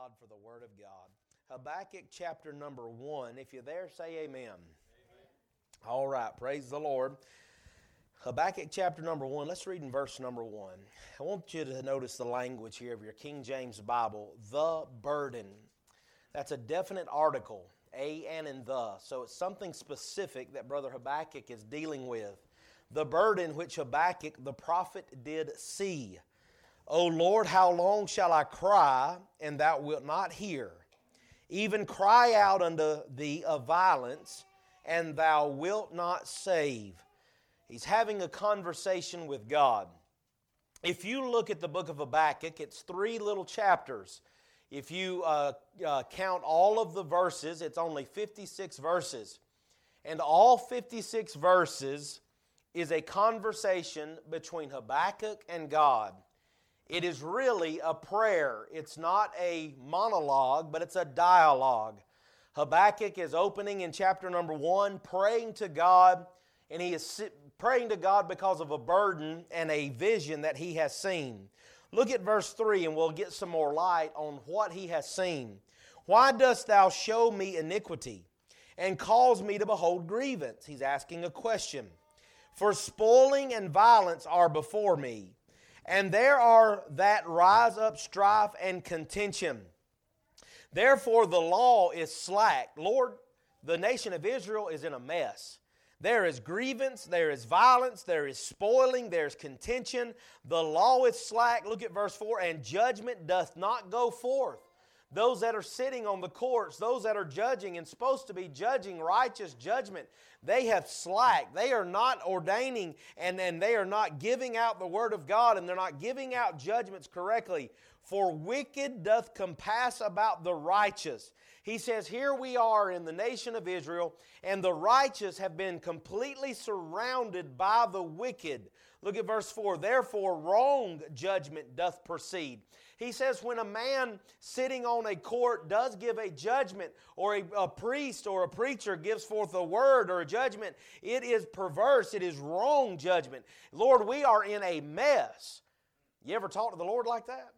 God for the Word of God. Habakkuk chapter number one. If you're there, say amen. amen. All right, praise the Lord. Habakkuk chapter number one. Let's read in verse number one. I want you to notice the language here of your King James Bible. The burden. That's a definite article, a and in the. So it's something specific that Brother Habakkuk is dealing with. The burden which Habakkuk the prophet did see. O Lord, how long shall I cry, and thou wilt not hear? Even cry out unto thee of violence, and thou wilt not save. He's having a conversation with God. If you look at the book of Habakkuk, it's three little chapters. If you uh, uh, count all of the verses, it's only 56 verses. And all 56 verses is a conversation between Habakkuk and God. It is really a prayer. It's not a monologue, but it's a dialogue. Habakkuk is opening in chapter number one, praying to God, and he is praying to God because of a burden and a vision that he has seen. Look at verse 3, and we'll get some more light on what he has seen. Why dost thou show me iniquity and cause me to behold grievance? He's asking a question. For spoiling and violence are before me and there are that rise up strife and contention. Therefore, the law is slack. Lord, the nation of Israel is in a mess. There is grievance, there is violence, there is spoiling, there's contention. The law is slack. Look at verse 4 and judgment doth not go forth those that are sitting on the courts, those that are judging and supposed to be judging righteous judgment, they have slacked. They are not ordaining and, and they are not giving out the word of God and they're not giving out judgments correctly. For wicked doth compass about the righteous. He says, Here we are in the nation of Israel, and the righteous have been completely surrounded by the wicked. Look at verse 4 Therefore, wrong judgment doth proceed. He says, when a man sitting on a court does give a judgment, or a, a, priest or a preacher gives forth a word or a judgment, it is perverse, it is wrong judgment. Lord, we are in a mess. You ever talk to the Lord like that?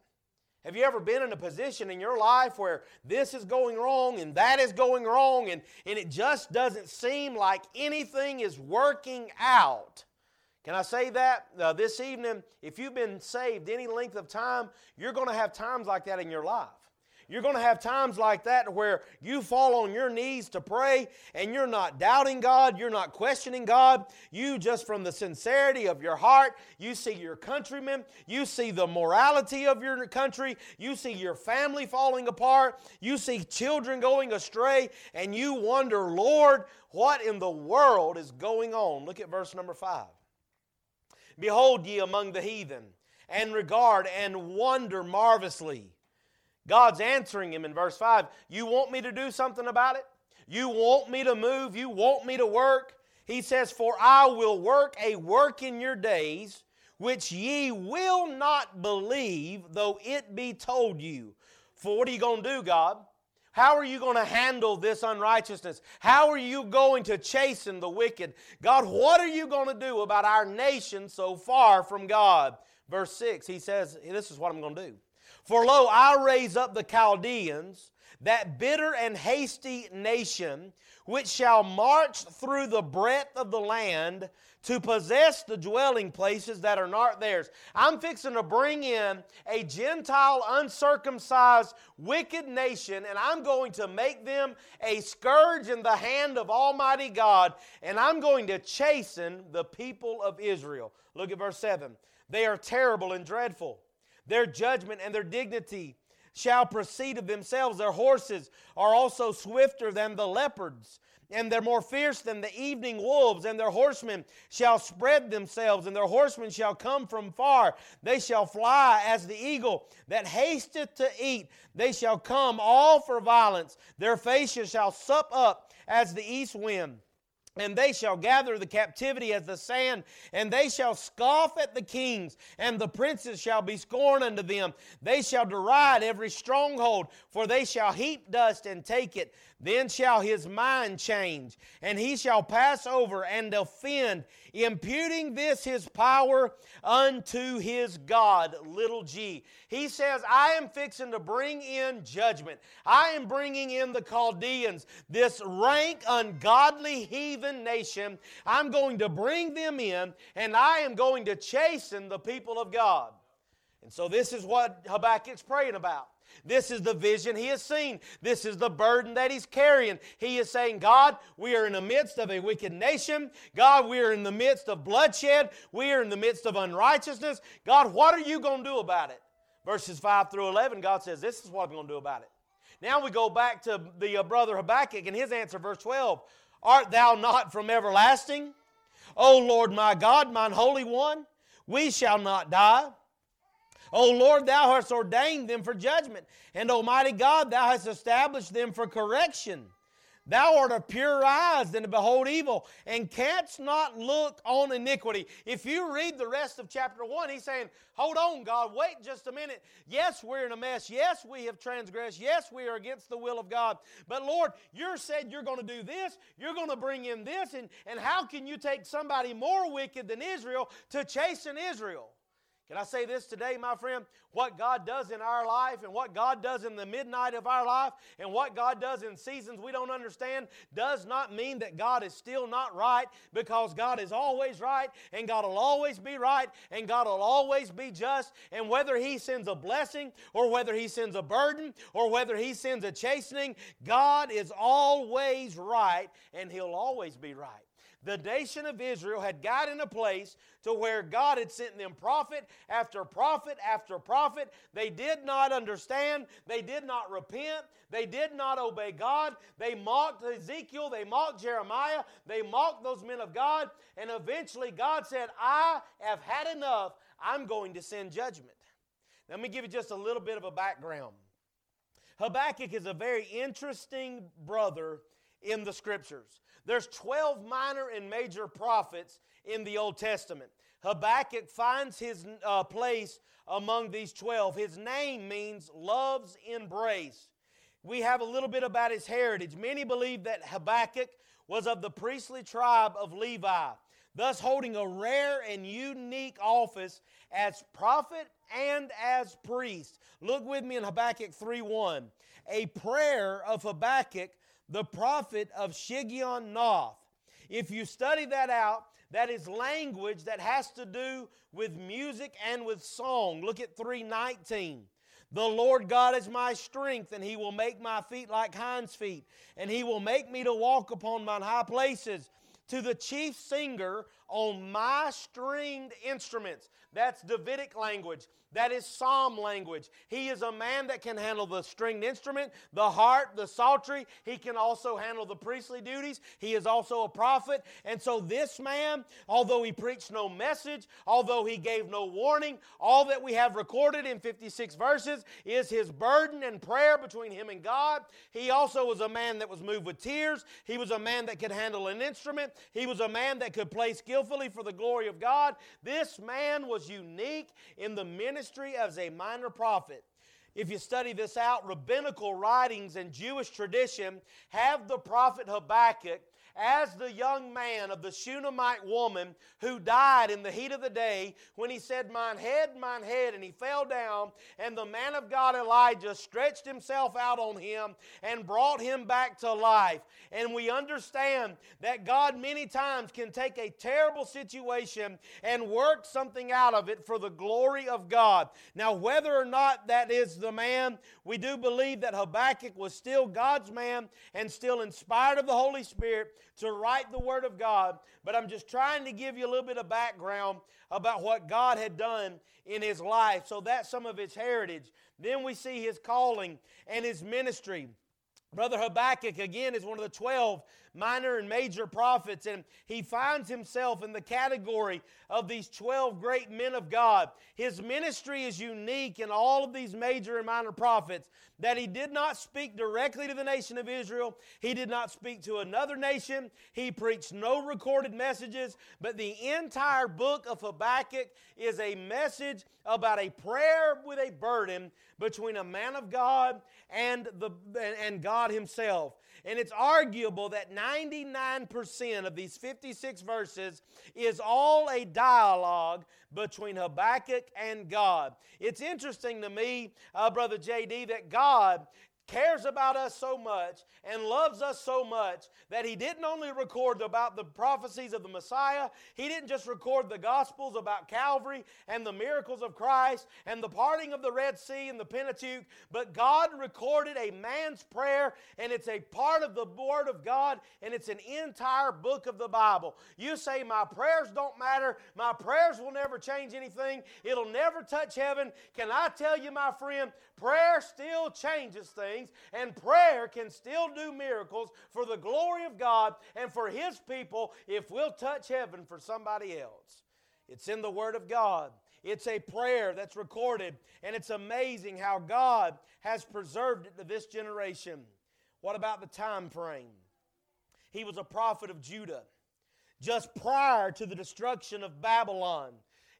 Have you ever been in a position in your life where this is going wrong and that is going wrong and, and it just doesn't seem like anything is working out? Can I say that uh, this evening? If you've been saved any length of time, you're going to have times like that in your life. You're going to have times like that where you fall on your knees to pray and you're not doubting God, you're not questioning God. You just from the sincerity of your heart, you see your countrymen, you see the morality of your country, you see your family falling apart, you see children going astray, and you wonder, Lord, what in the world is going on? Look at verse number 5. Behold ye among the heathen, and regard and wonder marvelously. God's answering him in verse 5 You want me to do something about it? You want me to move? You want me to work? He says, For I will work a work in your days which ye will not believe, though it be told you. For what are you going to do, God? How are you going to handle this unrighteousness? How are you going to chasten the wicked? God, what are you going to do about our nation so far from God? Verse 6, he says, This is what I'm going to do. For lo, I raise up the Chaldeans, that bitter and hasty nation, which shall march through the breadth of the land to possess the dwelling places that are not theirs. I'm fixing to bring in a Gentile, uncircumcised, wicked nation, and I'm going to make them a scourge in the hand of Almighty God, and I'm going to chasten the people of Israel. Look at verse 7. They are terrible and dreadful. Their judgment and their dignity shall proceed of themselves. Their horses are also swifter than the leopards and they're more fierce than the evening wolves, and their horsemen shall spread themselves, and their horsemen shall come from far. They shall fly as the eagle that hasteth to eat. They shall come all for violence. Their faces shall sup up as the east wind. And they shall gather the captivity as the sand, and they shall scoff at the kings, and the princes shall be scorned unto them. They shall deride every stronghold, for they shall heap dust and take it. Then shall his mind change, and he shall pass over and offend, imputing this his power unto his God, little g. He says, I am fixing to bring in judgment. I am bringing in the Chaldeans, this rank, ungodly heathen nation. I'm going to bring them in, and I am going to chasten the people of God. And so, this is what Habakkuk's praying about. This is the vision he has seen. This is the burden that he's carrying. He is saying, God, we are in the midst of a wicked nation. God, we are in the midst of bloodshed. We are in the midst of unrighteousness. God, what are you going to do about it? Verses 5 through 11, God says, This is what I'm going to do about it. Now we go back to the uh, brother Habakkuk and his answer, verse 12 Art thou not from everlasting? O Lord my God, mine Holy One, we shall not die. O Lord, thou hast ordained them for judgment, and Almighty God, thou hast established them for correction. Thou art of pure eyes than to behold evil, and canst not look on iniquity. If you read the rest of chapter 1, he's saying, Hold on, God, wait just a minute. Yes, we're in a mess. Yes, we have transgressed. Yes, we are against the will of God. But Lord, you said you're going to do this, you're going to bring in this, and, and how can you take somebody more wicked than Israel to chasten Israel? Can I say this today, my friend? What God does in our life and what God does in the midnight of our life and what God does in seasons we don't understand does not mean that God is still not right because God is always right and God will always be right and God will always be just. And whether He sends a blessing or whether He sends a burden or whether He sends a chastening, God is always right and He'll always be right the nation of Israel had got in a place to where God had sent them prophet after prophet after prophet. They did not understand. They did not repent. They did not obey God. They mocked Ezekiel. They mocked Jeremiah. They mocked those men of God. And eventually God said, I have had enough. I'm going to send judgment. Let me give you just a little bit of a background. Habakkuk is a very interesting brother in the scriptures. There's 12 minor and major prophets in the Old Testament. Habakkuk finds his uh, place among these 12. His name means love's embrace. We have a little bit about his heritage. Many believe that Habakkuk was of the priestly tribe of Levi, thus holding a rare and unique office as prophet and as priest. Look with me in Habakkuk 3:1. A prayer of Habakkuk the prophet of Shigionoth. Noth. If you study that out, that is language that has to do with music and with song. Look at 319. The Lord God is my strength, and He will make my feet like hinds' feet, and He will make me to walk upon mine high places. To the chief singer on my stringed instruments. That's Davidic language. That is psalm language. He is a man that can handle the stringed instrument, the harp, the psaltery. He can also handle the priestly duties. He is also a prophet. And so, this man, although he preached no message, although he gave no warning, all that we have recorded in 56 verses is his burden and prayer between him and God. He also was a man that was moved with tears. He was a man that could handle an instrument. He was a man that could play skillfully for the glory of God. This man was unique in the ministry ministry as a minor prophet. If you study this out, rabbinical writings and Jewish tradition have the prophet Habakkuk as the young man of the Shunammite woman who died in the heat of the day when he said, Mine head, mine head, and he fell down, and the man of God Elijah stretched himself out on him and brought him back to life. And we understand that God many times can take a terrible situation and work something out of it for the glory of God. Now, whether or not that is the man, we do believe that Habakkuk was still God's man and still inspired of the Holy Spirit to write the Word of God, but I'm just trying to give you a little bit of background about what God had done in his life. So that's some of his heritage. Then we see his calling and his ministry. Brother Habakkuk, again, is one of the 12 minor and major prophets, and he finds himself in the category of these 12 great men of God. His ministry is unique in all of these major and minor prophets that he did not speak directly to the nation of Israel, he did not speak to another nation, he preached no recorded messages, but the entire book of Habakkuk is a message about a prayer with a burden between a man of God and, the, and God Himself. And it's arguable that 99% of these 56 verses is all a dialogue between Habakkuk and God. It's interesting to me, uh, Brother JD, that God cares about us so much and loves us so much that he didn't only record about the prophecies of the Messiah, he didn't just record the Gospels about Calvary and the miracles of Christ and the parting of the Red Sea and the Pentateuch, but God recorded a man's prayer and it's a part of the Word of God and it's an entire book of the Bible. You say, My prayers don't matter, my prayers will never change anything, it'll never touch heaven. Can I tell you, my friend, prayer still changes things and prayer can still do miracles for the glory of God and for His people if we'll touch heaven for somebody else. It's in the Word of God. It's a prayer that's recorded, and it's amazing how God has preserved it to this generation. What about the time frame? He was a prophet of Judah just prior to the destruction of Babylon.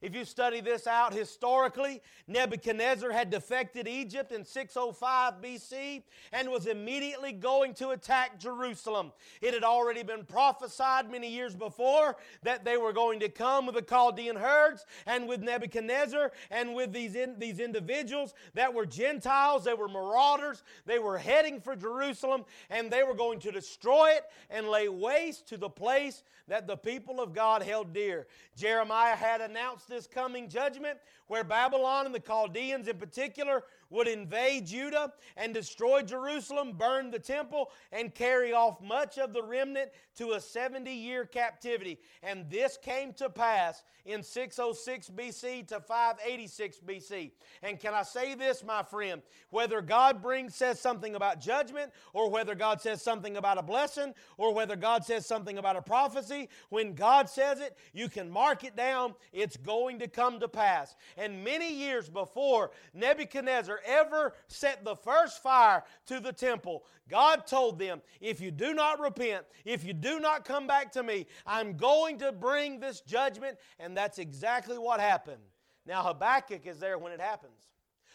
If you study this out historically, Nebuchadnezzar had defected Egypt in 605 BC and was immediately going to attack Jerusalem. It had already been prophesied many years before that they were going to come with the Chaldean herds and with Nebuchadnezzar and with these, in, these individuals that were Gentiles, they were marauders, they were heading for Jerusalem and they were going to destroy it and lay waste to the place that the people of God held dear. Jeremiah had announced this coming judgment where Babylon and the Chaldeans in particular would invade Judah and destroy Jerusalem, burn the temple, and carry off much of the remnant to a 70 year captivity. And this came to pass in 606 BC to 586 BC. And can I say this, my friend? Whether God brings says something about judgment, or whether God says something about a blessing, or whether God says something about a prophecy, when God says it, you can mark it down. It's going to come to pass. And many years before Nebuchadnezzar ever set the first fire to the temple, God told them, If you do not repent, if you do not come back to me, I'm going to bring this judgment. And that's exactly what happened. Now, Habakkuk is there when it happens.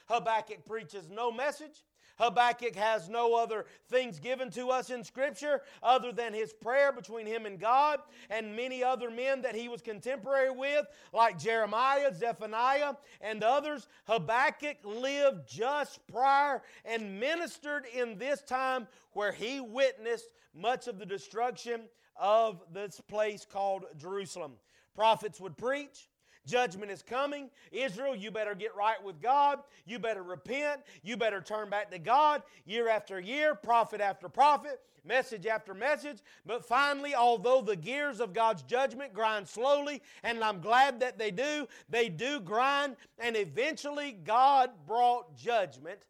Habakkuk preaches no message. Habakkuk has no other things given to us in Scripture other than his prayer between him and God and many other men that he was contemporary with, like Jeremiah, Zephaniah, and others. Habakkuk lived just prior and ministered in this time where he witnessed much of the destruction of this place called Jerusalem. Prophets would preach, Judgment is coming. Israel, you better get right with God. You better repent. You better turn back to God year after year, prophet after prophet, message after message. But finally, although the gears of God's judgment grind slowly, and I'm glad that they do, they do grind, and eventually God brought judgment,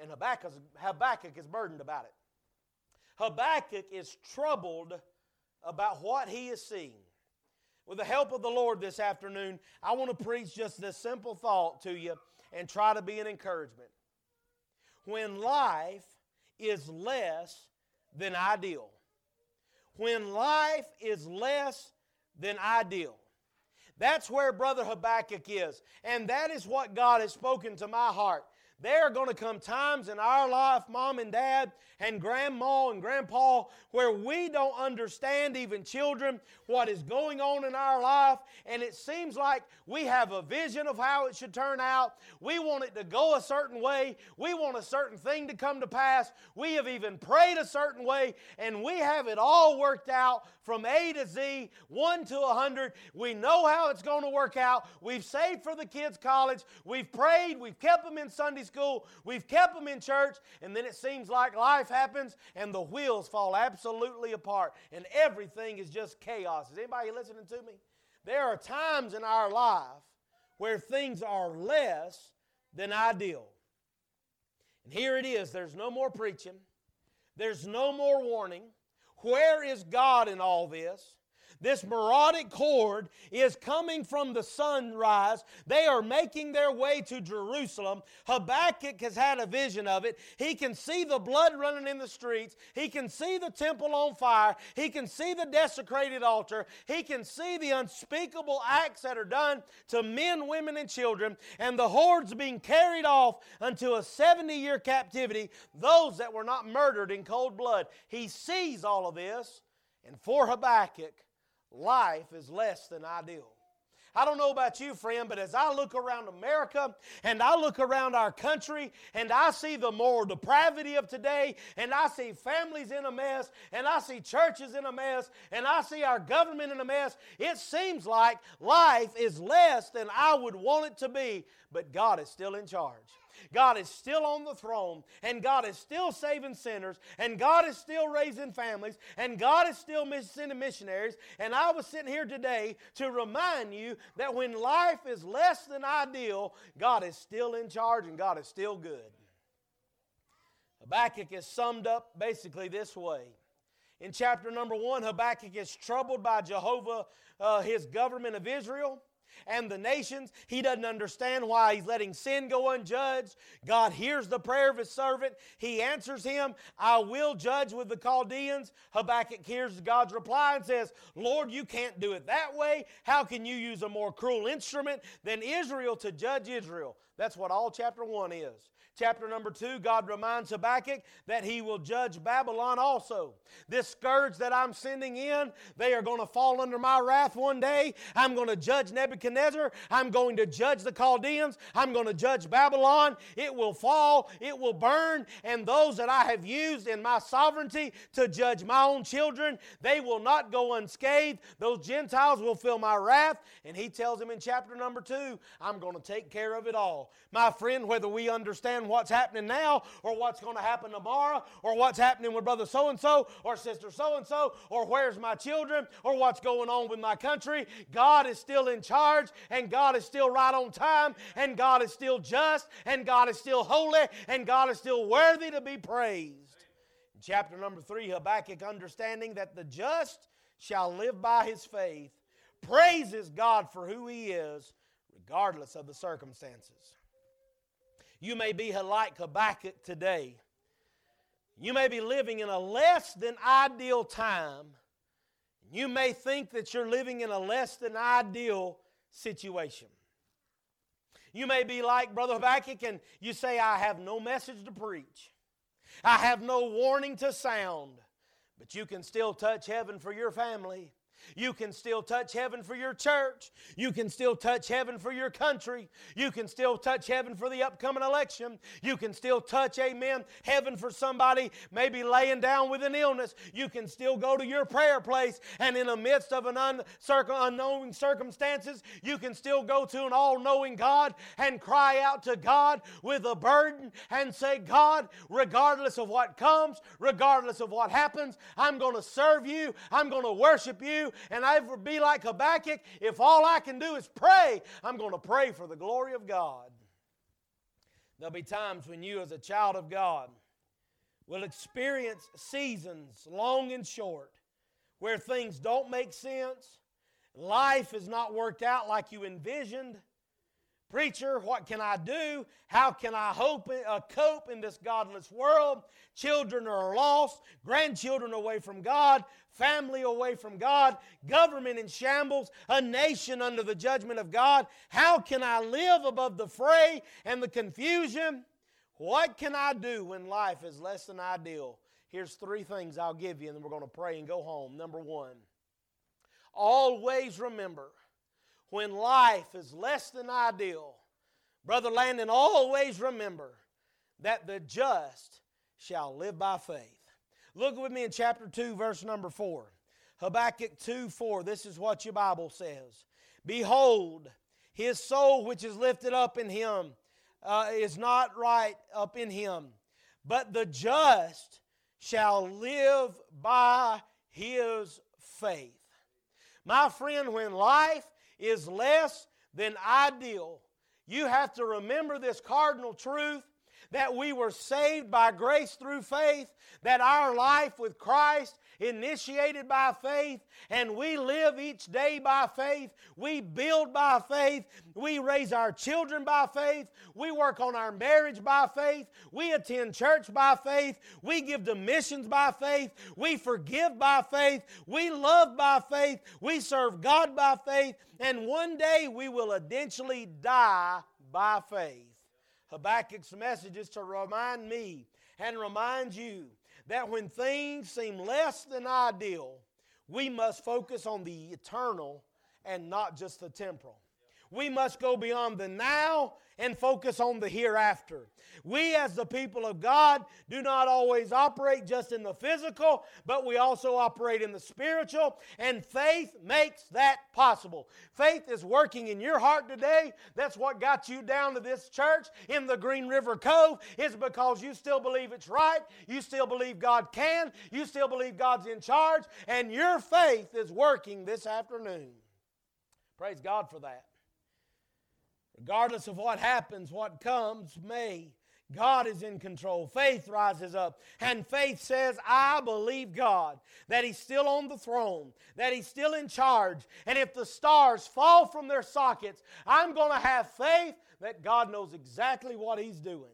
and Habakkuk, Habakkuk is burdened about it. Habakkuk is troubled about what he is seeing. With the help of the Lord this afternoon, I want to preach just this simple thought to you and try to be an encouragement. When life is less than ideal, when life is less than ideal, that's where Brother Habakkuk is. And that is what God has spoken to my heart. There are going to come times in our life, mom and dad, and grandma and grandpa, where we don't understand, even children, what is going on in our life. And it seems like we have a vision of how it should turn out. We want it to go a certain way. We want a certain thing to come to pass. We have even prayed a certain way, and we have it all worked out from A to Z, 1 to 100. We know how it's going to work out. We've saved for the kids' college. We've prayed. We've kept them in Sunday school. We've kept them in church. And then it seems like life happens and the wheels fall absolutely apart and everything is just chaos. Is anybody listening to me? There are times in our life where things are less than ideal. And here it is there's no more preaching, There's no more warning. Where is God in all this? This Meradic horde is coming from the sunrise. They are making their way to Jerusalem. Habakkuk has had a vision of it. He can see the blood running in the streets. He can see the temple on fire. He can see the desecrated altar. He can see the unspeakable acts that are done to men, women, and children, and the hordes being carried off unto a 70 year captivity, those that were not murdered in cold blood. He sees all of this. And for Habakkuk, life is less than ideal. I don't know about you, friend, but as I look around America and I look around our country and I see the moral depravity of today and I see families in a mess and I see churches in a mess and I see our government in a mess, it seems like life is less than I would want it to be, but God is still in charge. God is still on the throne, and God is still saving sinners, and God is still raising families, and God is still sending missionaries. And I was sitting here today to remind you that when life is less than ideal, God is still in charge and God is still good. Habakkuk is summed up basically this way. In chapter number one, Habakkuk is troubled by Jehovah, uh, his government of Israel and the nations. He doesn't understand why he's letting sin go unjudged. God hears the prayer of his servant. He answers him, I will judge with the Chaldeans. Habakkuk hears God's reply and says, Lord, you can't do it that way. How can you use a more cruel instrument than Israel to judge Israel? That's what all chapter 1 is. Chapter number two, God reminds Habakkuk that he will judge Babylon also. This scourge that I'm sending in, they are going to fall under my wrath one day. I'm going to judge Nebuchadnezzar. I'm going to judge the Chaldeans. I'm going to judge Babylon. It will fall, it will burn, and those that I have used in my sovereignty to judge my own children, they will not go unscathed. Those Gentiles will feel my wrath. And he tells him in chapter number two, I'm going to take care of it all. My friend, whether we understand what's happening now or what's going to happen tomorrow or what's happening with brother so and so or sister so and so or where's my children or what's going on with my country. God is still in charge and God is still right on time and God is still just and God is still holy and God is still worthy to be praised. In chapter number three, Habakkuk understanding that the just shall live by his faith praises God for who he is regardless of the circumstances. You may be like Habakkuk today. You may be living in a less than ideal time. You may think that you're living in a less than ideal situation. You may be like Brother Habakkuk and you say, I have no message to preach, I have no warning to sound, but you can still touch heaven for your family. You can still touch heaven for your church. You can still touch heaven for your country. You can still touch heaven for the upcoming election. You can still touch, amen, heaven for somebody maybe laying down with an illness. You can still go to your prayer place and in the midst of an unknown circumstances, you can still go to an all knowing God and cry out to God with a burden and say, God, regardless of what comes, regardless of what happens, I'm going to serve you. I'm going to worship you and I ever be like Habakkuk, if all I can do is pray, I'm going to pray for the glory of God. There'll be times when you, as a child of God, will experience seasons, long and short, where things don't make sense, life is not worked out like you envisioned, Preacher, what can I do? How can I hope, uh, cope in this godless world? Children are lost, grandchildren away from God, family away from God, government in shambles, a nation under the judgment of God. How can I live above the fray and the confusion? What can I do when life is less than ideal? Here's three things I'll give you, and then we're going to pray and go home. Number one, always remember when life is less than ideal, Brother Landon, always remember that the just shall live by faith. Look with me in chapter 2, verse number 4. Habakkuk 2 4. This is what your Bible says Behold, his soul which is lifted up in him uh, is not right up in him, but the just shall live by his faith. My friend, when life is less than ideal. You have to remember this cardinal truth that we were saved by grace through faith, that our life with Christ initiated by faith, and we live each day by faith. We build by faith. We raise our children by faith. We work on our marriage by faith. We attend church by faith. We give to missions by faith. We forgive by faith. We love by faith. We serve God by faith. And one day we will eventually die by faith. Habakkuk's message is to remind me and remind you that when things seem less than ideal, we must focus on the eternal and not just the temporal. We must go beyond the now and focus on the hereafter. We, as the people of God, do not always operate just in the physical, but we also operate in the spiritual, and faith makes that possible. Faith is working in your heart today. That's what got you down to this church in the Green River Cove, is because you still believe it's right, you still believe God can, you still believe God's in charge, and your faith is working this afternoon. Praise God for that. Regardless of what happens, what comes may, God is in control. Faith rises up. And faith says, I believe God, that He's still on the throne, that He's still in charge. And if the stars fall from their sockets, I'm going to have faith that God knows exactly what He's doing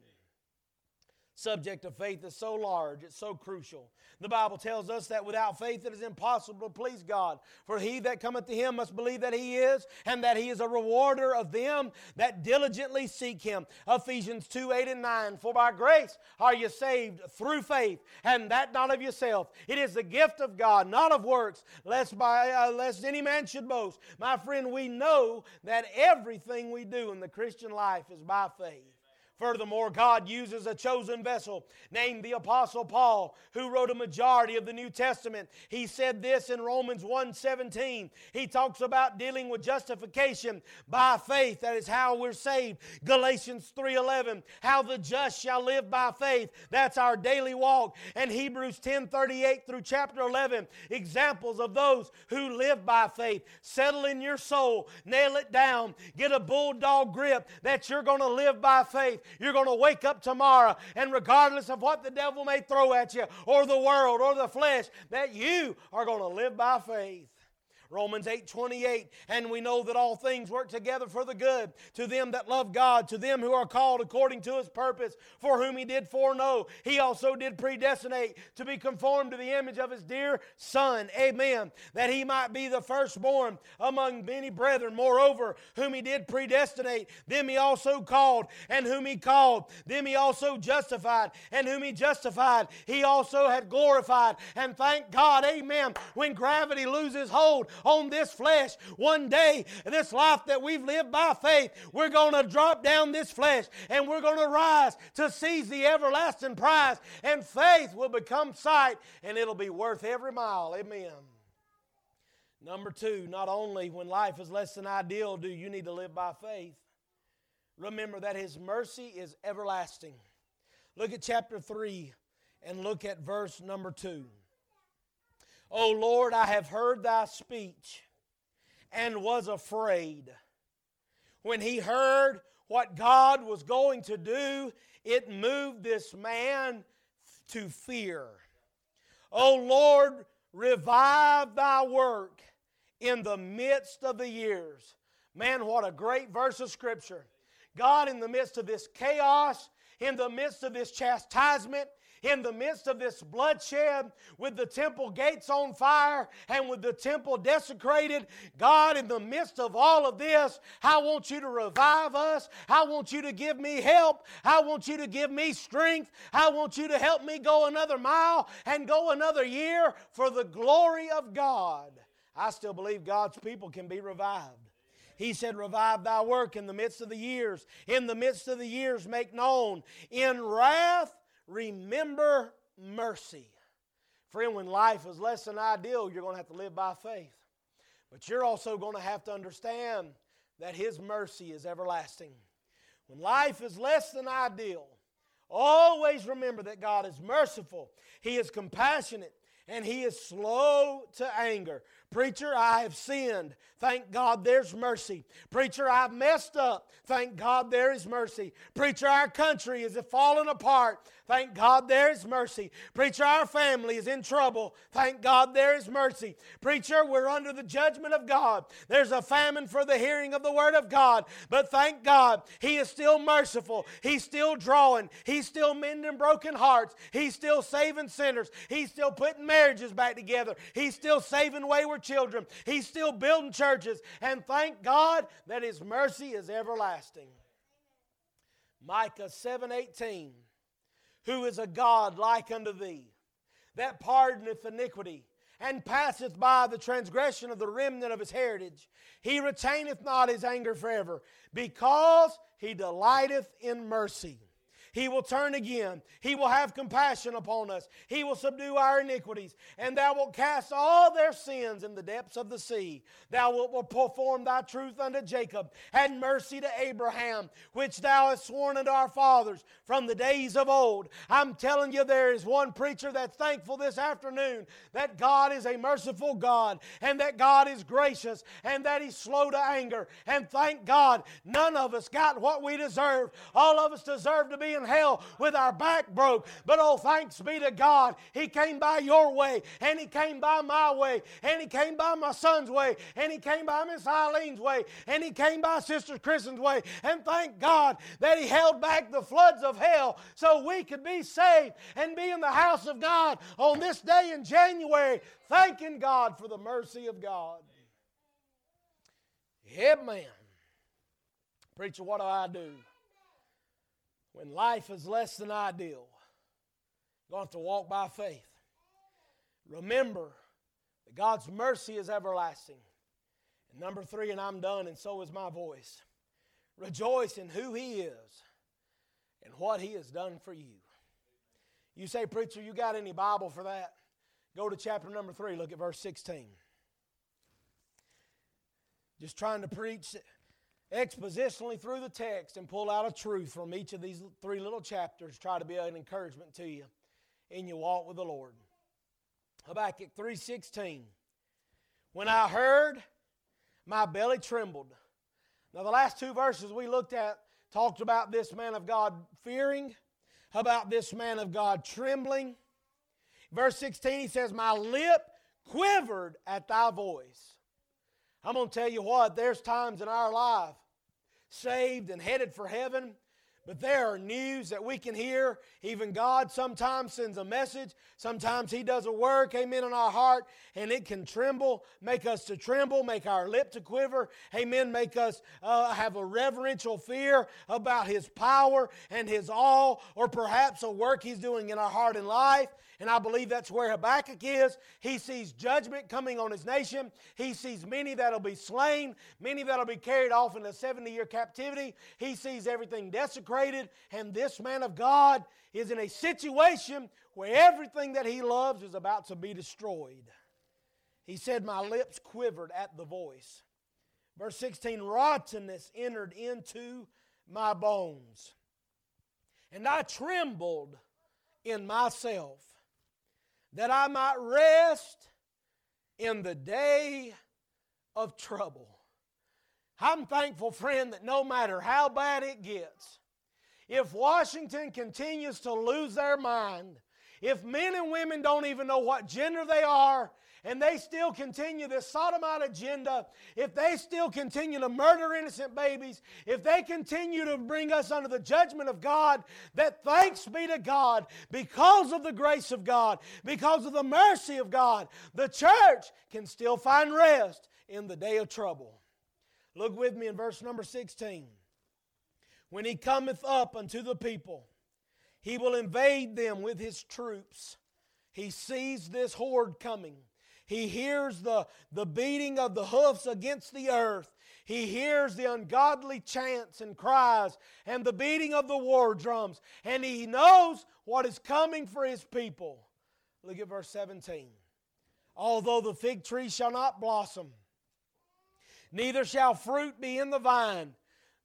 subject of faith is so large, it's so crucial. The Bible tells us that without faith it is impossible to please God. For he that cometh to him must believe that he is, and that he is a rewarder of them that diligently seek him. Ephesians 2 8 and 9. For by grace are you saved through faith, and that not of yourself. It is the gift of God, not of works, lest, by, uh, lest any man should boast. My friend, we know that everything we do in the Christian life is by faith. Furthermore, God uses a chosen vessel named the Apostle Paul, who wrote a majority of the New Testament. He said this in Romans 1:17. He talks about dealing with justification by faith. That is how we're saved. Galatians 3:11, how the just shall live by faith. That's our daily walk. And Hebrews 10:38 through chapter 11, examples of those who live by faith. Settle in your soul, nail it down, get a bulldog grip that you're going to live by faith. You're going to wake up tomorrow, and regardless of what the devil may throw at you, or the world, or the flesh, that you are going to live by faith. Romans 8 28. And we know that all things work together for the good to them that love God, to them who are called according to his purpose, for whom he did foreknow. He also did predestinate to be conformed to the image of his dear Son. Amen. That he might be the firstborn among many brethren. Moreover, whom he did predestinate, them he also called, and whom he called, them he also justified, and whom he justified, he also had glorified. And thank God, amen, when gravity loses hold on this flesh. One day, this life that we've lived by faith, we're going to drop down this flesh and we're going to rise to seize the everlasting prize. And faith will become sight and it'll be worth every mile. Amen. Number two, not only when life is less than ideal do you need to live by faith, remember that His mercy is everlasting. Look at chapter 3 and look at verse number 2. O Lord, I have heard thy speech and was afraid. When he heard what God was going to do, it moved this man to fear. O Lord, revive thy work in the midst of the years. Man, what a great verse of Scripture. God, in the midst of this chaos, in the midst of this chastisement, in the midst of this bloodshed, with the temple gates on fire and with the temple desecrated, God, in the midst of all of this, I want you to revive us. I want you to give me help. I want you to give me strength. I want you to help me go another mile and go another year for the glory of God. I still believe God's people can be revived. He said, Revive thy work in the midst of the years. In the midst of the years, make known. In wrath, remember mercy. Friend, when life is less than ideal, you're going to have to live by faith. But you're also going to have to understand that His mercy is everlasting. When life is less than ideal, always remember that God is merciful, He is compassionate, and he is slow to anger. Preacher, I have sinned. Thank God there's mercy. Preacher, I've messed up. Thank God there is mercy. Preacher, our country is falling apart. Thank God there is mercy. Preacher, our family is in trouble. Thank God there is mercy. Preacher, we're under the judgment of God. There's a famine for the hearing of the word of God. But thank God, He is still merciful. He's still drawing. He's still mending broken hearts. He's still saving sinners. He's still putting marriages back together. He's still saving wayward children. He's still building churches. And thank God that His mercy is everlasting. Micah 7:18 Who is a God like unto thee that pardoneth iniquity and passeth by the transgression of the remnant of his heritage he retaineth not his anger forever because he delighteth in mercy he will turn again. He will have compassion upon us. He will subdue our iniquities. And thou wilt cast all their sins in the depths of the sea. Thou wilt perform thy truth unto Jacob and mercy to Abraham, which thou hast sworn unto our fathers from the days of old. I'm telling you, there is one preacher that's thankful this afternoon that God is a merciful God and that God is gracious and that He's slow to anger. And thank God, none of us got what we deserve. All of us deserve to be in hell with our back broke. But oh, thanks be to God, He came by your way, and He came by my way, and He came by my son's way, and He came by Miss Eileen's way, and He came by Sister Kristen's way. And thank God that He held back the floods of hell so we could be saved and be in the house of God on this day in January, thanking God for the mercy of God. Amen. Preacher, what do I do? When life is less than ideal, you're going to have to walk by faith. Remember that God's mercy is everlasting. And number three, and I'm done, and so is my voice. Rejoice in who He is and what He has done for you. You say, Preacher, you got any Bible for that? Go to chapter number three, look at verse 16. Just trying to preach expositionally through the text and pull out a truth from each of these three little chapters, try to be an encouragement to you in your walk with the Lord. Habakkuk 3:16. When I heard, my belly trembled. Now the last two verses we looked at talked about this man of God fearing, about this man of God trembling. Verse 16 he says, "My lip quivered at thy voice." I'm going to tell you what, there's times in our life saved and headed for heaven. But there are news that we can hear. Even God sometimes sends a message. Sometimes He does a work, amen, in our heart, and it can tremble, make us to tremble, make our lip to quiver, amen, make us uh, have a reverential fear about His power and His all, or perhaps a work He's doing in our heart and life. And I believe that's where Habakkuk is. He sees judgment coming on his nation. He sees many that'll be slain, many that'll be carried off into 70 year captivity. He sees everything desecrated. And this man of God is in a situation where everything that he loves is about to be destroyed. He said, My lips quivered at the voice. Verse 16 Rottenness entered into my bones, and I trembled in myself that I might rest in the day of trouble. I'm thankful, friend, that no matter how bad it gets, if Washington continues to lose their mind, if men and women don't even know what gender they are, and they still continue this sodomite agenda, if they still continue to murder innocent babies, if they continue to bring us under the judgment of God, that thanks be to God, because of the grace of God, because of the mercy of God, the church can still find rest in the day of trouble. Look with me in verse number 16. When he cometh up unto the people, he will invade them with his troops. He sees this horde coming. He hears the, the beating of the hoofs against the earth. He hears the ungodly chants and cries and the beating of the war drums. And he knows what is coming for his people. Look at verse 17. Although the fig tree shall not blossom, neither shall fruit be in the vine.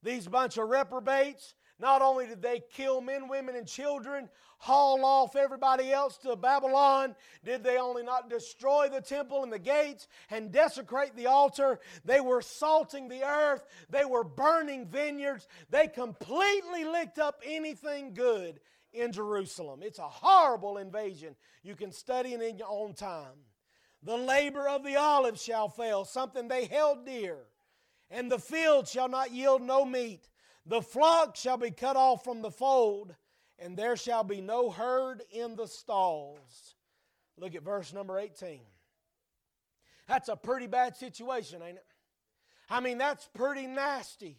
These bunch of reprobates, Not only did they kill men, women, and children, haul off everybody else to Babylon, did they only not destroy the temple and the gates and desecrate the altar, they were salting the earth, they were burning vineyards, they completely licked up anything good in Jerusalem. It's a horrible invasion. You can study it in your own time. The labor of the olive shall fail, something they held dear, and the field shall not yield no meat. The flock shall be cut off from the fold, and there shall be no herd in the stalls. Look at verse number 18. That's a pretty bad situation, ain't it? I mean, that's pretty nasty.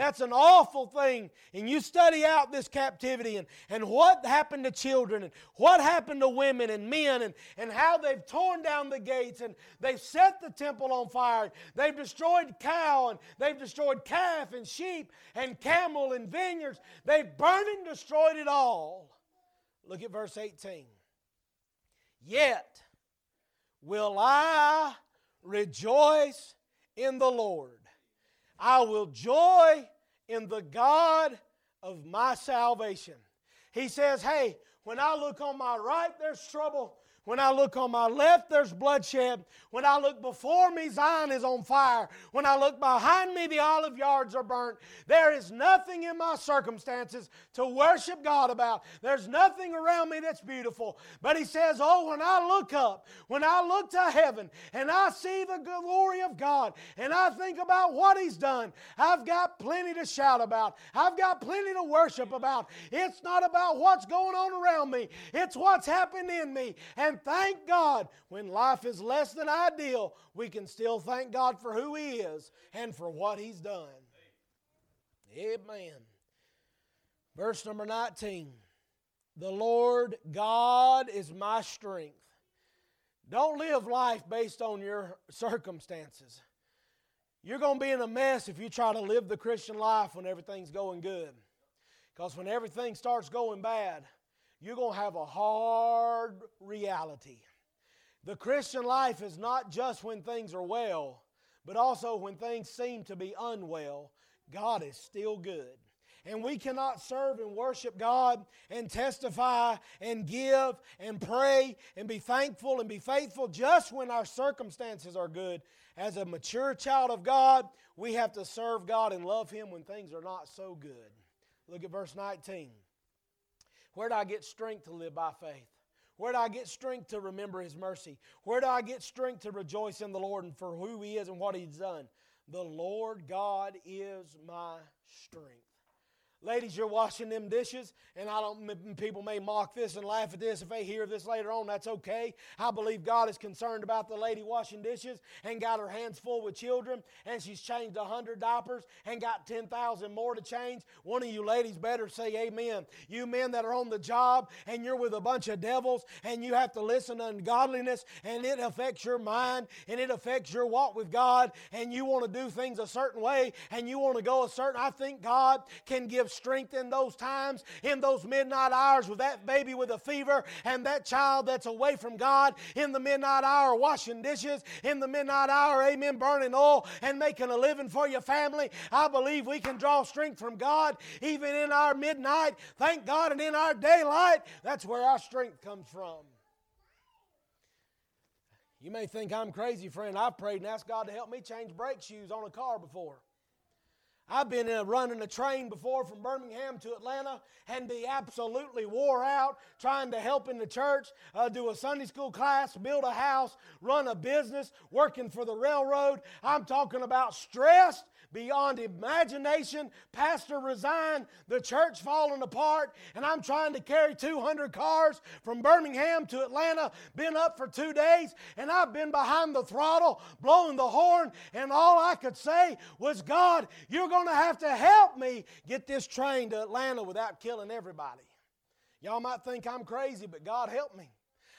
That's an awful thing. And you study out this captivity and, and what happened to children and what happened to women and men and, and how they've torn down the gates and they've set the temple on fire. They've destroyed cow and they've destroyed calf and sheep and camel and vineyards. They've burned and destroyed it all. Look at verse 18. Yet will I rejoice in the Lord. I will joy in the God of my salvation. He says, Hey, when I look on my right, there's trouble. When I look on my left, there's bloodshed. When I look before me, Zion is on fire. When I look behind me, the olive yards are burnt. There is nothing in my circumstances to worship God about. There's nothing around me that's beautiful. But he says, Oh, when I look up, when I look to heaven and I see the glory of God and I think about what he's done, I've got plenty to shout about. I've got plenty to worship about. It's not about what's going on around me, it's what's happened in me. And and thank God when life is less than ideal, we can still thank God for who He is and for what He's done. Amen. Verse number 19 The Lord God is my strength. Don't live life based on your circumstances. You're going to be in a mess if you try to live the Christian life when everything's going good. Because when everything starts going bad, you're going to have a hard reality. The Christian life is not just when things are well, but also when things seem to be unwell. God is still good. And we cannot serve and worship God and testify and give and pray and be thankful and be faithful just when our circumstances are good. As a mature child of God, we have to serve God and love Him when things are not so good. Look at verse 19. Where do I get strength to live by faith? Where do I get strength to remember His mercy? Where do I get strength to rejoice in the Lord and for who He is and what He's done? The Lord God is my strength. Ladies, you're washing them dishes, and I don't. People may mock this and laugh at this if they hear this later on. That's okay. I believe God is concerned about the lady washing dishes and got her hands full with children, and she's changed a hundred diapers and got ten thousand more to change. One of you ladies better say Amen. You men that are on the job and you're with a bunch of devils and you have to listen to ungodliness, and it affects your mind and it affects your walk with God, and you want to do things a certain way and you want to go a certain. I think God can give strength in those times, in those midnight hours with that baby with a fever and that child that's away from God, in the midnight hour washing dishes, in the midnight hour, amen, burning oil and making a living for your family. I believe we can draw strength from God even in our midnight. Thank God, and in our daylight, that's where our strength comes from. You may think I'm crazy, friend. I've prayed and asked God to help me change brake shoes on a car before. I've been running a train before from Birmingham to Atlanta and be absolutely wore out trying to help in the church, uh, do a Sunday school class, build a house, run a business, working for the railroad. I'm talking about stressed beyond imagination. Pastor resigned, the church falling apart, and I'm trying to carry 200 cars from Birmingham to Atlanta. Been up for two days, and I've been behind the throttle, blowing the horn, and all I could say was, God, you're going to have to help me get this train to Atlanta without killing everybody. Y'all might think I'm crazy, but God help me.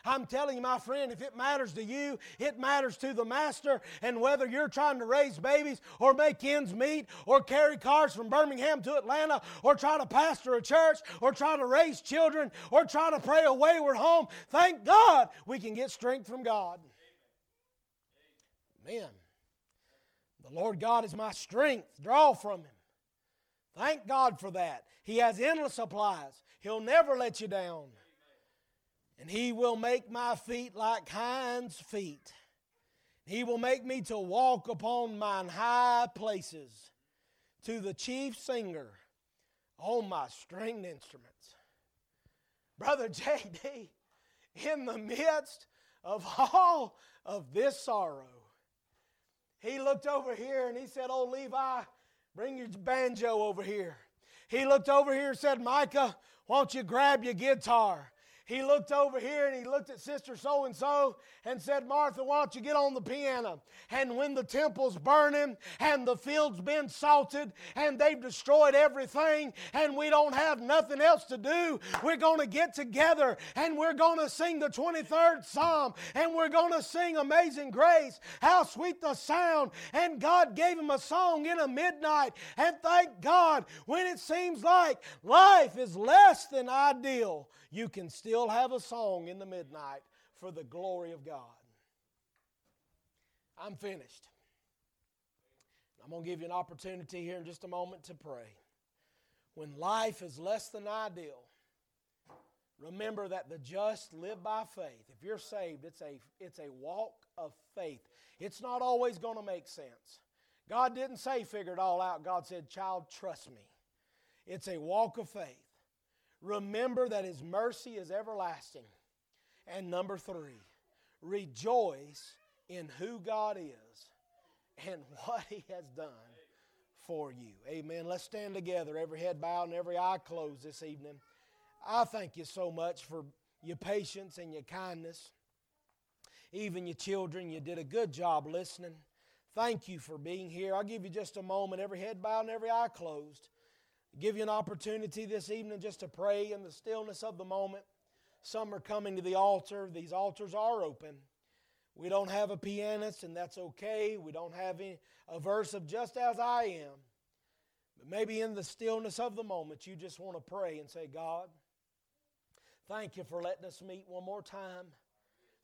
I'm telling you, my friend, if it matters to you, it matters to the master. And whether you're trying to raise babies or make ends meet or carry cars from Birmingham to Atlanta or try to pastor a church or try to raise children or try to pray a wayward home, thank God we can get strength from God. Amen. The Lord God is my strength. Draw from Him. Thank God for that. He has endless supplies. He'll never let you down. And He will make my feet like hinds' feet. He will make me to walk upon mine high places to the chief singer on my stringed instruments. Brother J.D., in the midst of all of this sorrow, he looked over here and he said, Oh, Levi, bring your banjo over here. He looked over here and said, Micah, why don't you grab your guitar? He looked over here and he looked at Sister So and so and said, Martha, why don't you get on the piano? And when the temple's burning and the field's been salted and they've destroyed everything and we don't have nothing else to do, we're going to get together and we're going to sing the 23rd Psalm and we're going to sing Amazing Grace. How sweet the sound. And God gave him a song in a midnight. And thank God, when it seems like life is less than ideal, you can still have a song in the midnight for the glory of God. I'm finished. I'm going to give you an opportunity here in just a moment to pray. When life is less than ideal, remember that the just live by faith. If you're saved, it's a, it's a walk of faith. It's not always going to make sense. God didn't say figure it all out. God said, child, trust me. It's a walk of faith. Remember that His mercy is everlasting. And number three, rejoice in who God is and what He has done for you. Amen. Let's stand together, every head bowed and every eye closed this evening. I thank you so much for your patience and your kindness. Even your children, you did a good job listening. Thank you for being here. I'll give you just a moment, every head bowed and every eye closed give you an opportunity this evening just to pray in the stillness of the moment. Some are coming to the altar. These altars are open. We don't have a pianist, and that's okay. We don't have any, a verse of just as I am. But maybe in the stillness of the moment, you just want to pray and say, God, thank you for letting us meet one more time.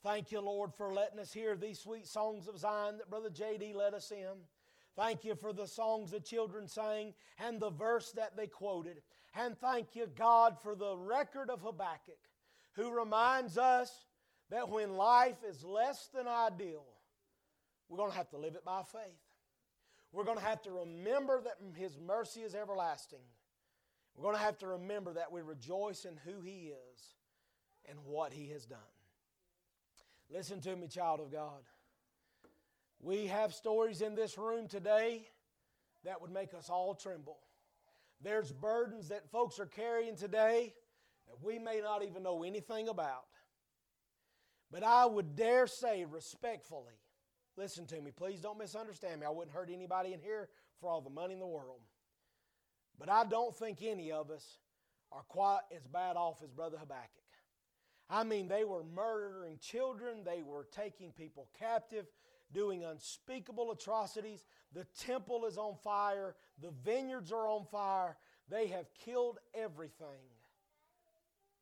Thank you, Lord, for letting us hear these sweet songs of Zion that Brother J.D. led us in. Thank you for the songs the children sang and the verse that they quoted. And thank you, God, for the record of Habakkuk, who reminds us that when life is less than ideal, we're going to have to live it by faith. We're going to have to remember that His mercy is everlasting. We're going to have to remember that we rejoice in who He is and what He has done. Listen to me, child of God. We have stories in this room today that would make us all tremble. There's burdens that folks are carrying today that we may not even know anything about. But I would dare say respectfully, listen to me, please don't misunderstand me. I wouldn't hurt anybody in here for all the money in the world. But I don't think any of us are quite as bad off as Brother Habakkuk. I mean, they were murdering children, they were taking people captive, doing unspeakable atrocities. The temple is on fire, the vineyards are on fire. They have killed everything.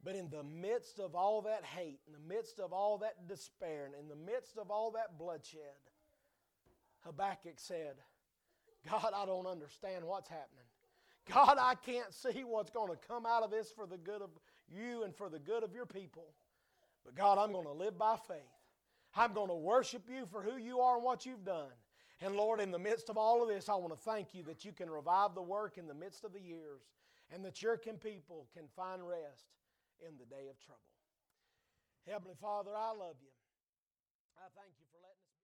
But in the midst of all that hate, in the midst of all that despair, and in the midst of all that bloodshed, Habakkuk said, God, I don't understand what's happening. God, I can't see what's going to come out of this for the good of you and for the good of your people. But God, I'm going to live by faith. I'm going to worship you for who you are and what you've done. And Lord, in the midst of all of this, I want to thank you that you can revive the work in the midst of the years and that your people can find rest in the day of trouble. Heavenly Father, I love you. I thank you